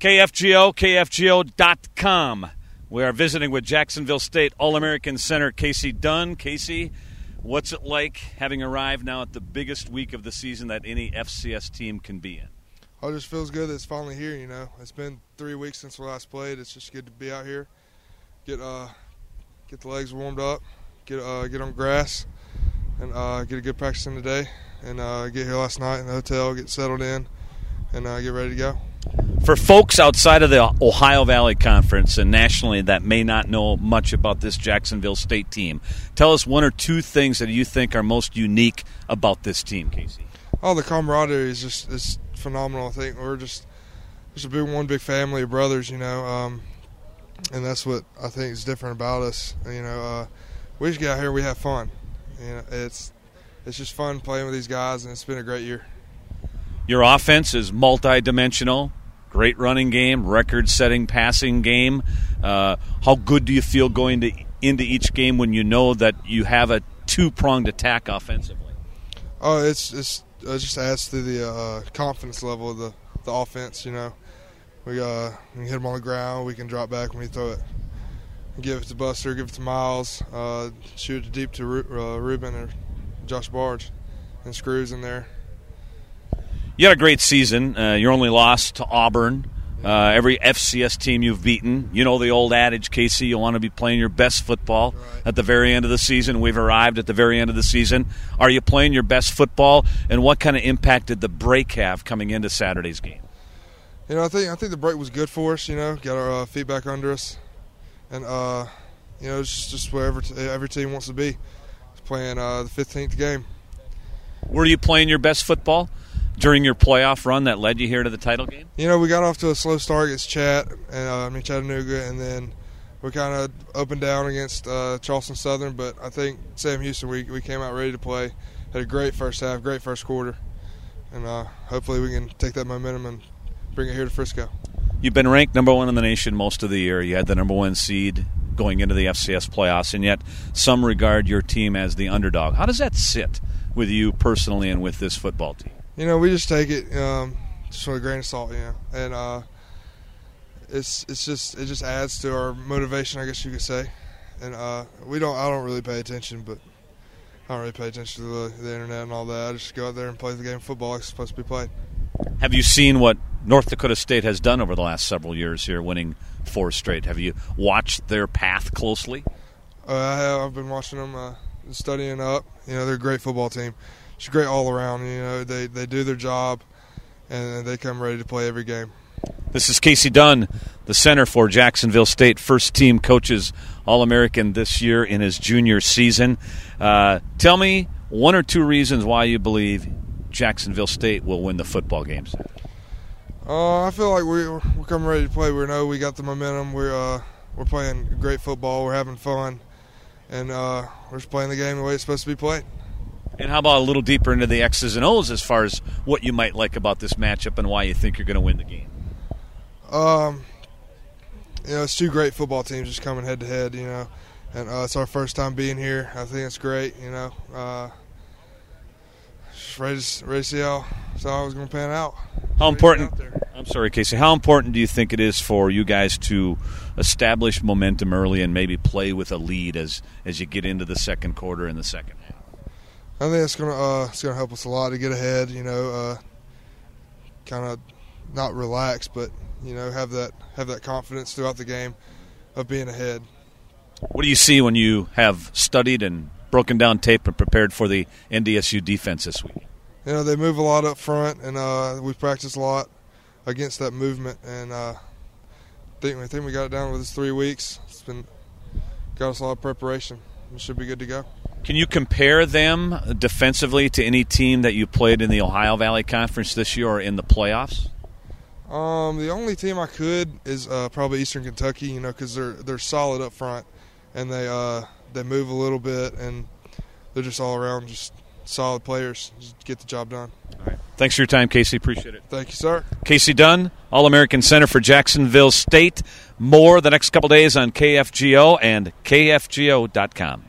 KFGO, KFGO.com. We are visiting with Jacksonville State All American Center Casey Dunn. Casey, what's it like having arrived now at the biggest week of the season that any FCS team can be in? Oh, it just feels good that it's finally here. You know, it's been three weeks since we last played. It's just good to be out here, get uh, get the legs warmed up, get uh, get on grass, and uh, get a good practice in today, and uh, get here last night in the hotel, get settled in, and uh, get ready to go. For folks outside of the Ohio Valley Conference and nationally that may not know much about this Jacksonville State team, tell us one or two things that you think are most unique about this team, Casey. Oh, the camaraderie is just is phenomenal. I think we're just just a big one big family of brothers, you know, um, and that's what I think is different about us. You know, uh, we just get out here, we have fun. You know, it's it's just fun playing with these guys, and it's been a great year. Your offense is multi-dimensional. Great running game, record-setting passing game. Uh, how good do you feel going to, into each game when you know that you have a two-pronged attack offensively? Oh, it's, it's it just adds to the uh, confidence level of the, the offense. You know, we uh, we can hit them on the ground, we can drop back when we throw it, give it to Buster, give it to Miles, uh, shoot it deep to Ru- uh, Ruben or Josh Barge, and Screws in there. You had a great season. Uh, your only loss to Auburn. Uh, every FCS team you've beaten. You know the old adage, Casey, you want to be playing your best football Right. at the very end of the season. We've arrived at the very end of the season. Are you playing your best football? And what kind of impact did the break have coming into Saturday's game? You know, I think I think the break was good for us. You know, got our uh, feet back under us, and uh, you know, it's just just wherever t- every team wants to be. It's playing uh, the 15th game. Were you playing your best football during your playoff run that led you here to the title game? You know, we got off to a slow start against Chat and uh, I mean Chattanooga, and then we kind of up and down against uh, Charleston Southern. But I think Sam Houston, we we came out ready to play. Had a great first half, great first quarter, and uh, hopefully we can take that momentum and bring it here to Frisco. You've been ranked number one in the nation most of the year. You had the number one seed going into the FCS playoffs, and yet some regard your team as the underdog. How does that sit with you personally and with this football team? You know, we just take it um, just with a grain of salt, you know, and uh, it's it's just it just adds to our motivation, I guess you could say. And uh, we don't, I don't really pay attention, but I don't really pay attention to the, the internet and all that. I just go out there and play the game of football it's supposed to be played. Have you seen what North Dakota State has done over the last several years here, winning four straight? Have you watched their path closely? Uh, I have, I've been watching them, uh, studying up. You know, they're a great football team. It's great all around. You know, they they do their job, and they come ready to play every game. This is Casey Dunn, the center for Jacksonville State, first team coaches All American this year in his junior season. Uh, tell me one or two reasons why you believe Jacksonville State will win the football games. Uh, I feel like we're we're coming ready to play. We know we got the momentum. We're uh, we're playing great football. We're having fun, and uh, we're just playing the game the way it's supposed to be played. And how about a little deeper into the X's and O's as far as what you might like about this matchup and why you think you're going to win the game? Um, you know, it's two great football teams just coming head to head. You know, and uh, it's our first time being here. I think it's great. You know, uh, just ready to, ready to see how how it's going to pan out. How Ready to get important? out. I'm sorry, Casey. How important do you think it is for you guys to establish momentum early and maybe play with a lead as as you get into the second quarter and the second half? I think it's gonna uh, it's gonna help us a lot to get ahead. You know, uh, kind of not relax, but you know, have that have that confidence throughout the game of being ahead. What do you see when you have studied and broken down tape and prepared for the NDSU defense this week? You know, they move a lot up front, and uh, we practice a lot against that movement. And uh, think I think we got it down with this three weeks. It's been got us a lot of preparation. We should be good to go. Can you compare them defensively to any team that you played in the Ohio Valley Conference this year or in the playoffs? Um, the only team I could is uh, probably Eastern Kentucky. You know, because they're they're solid up front, and they uh, they move a little bit, and they're just all around just solid players. Just get the job done. Thanks for your time, Casey. Appreciate it. Thank you, sir. Casey Dunn, All American Center for Jacksonville State. More the next couple days on KFGO and KFGO.com.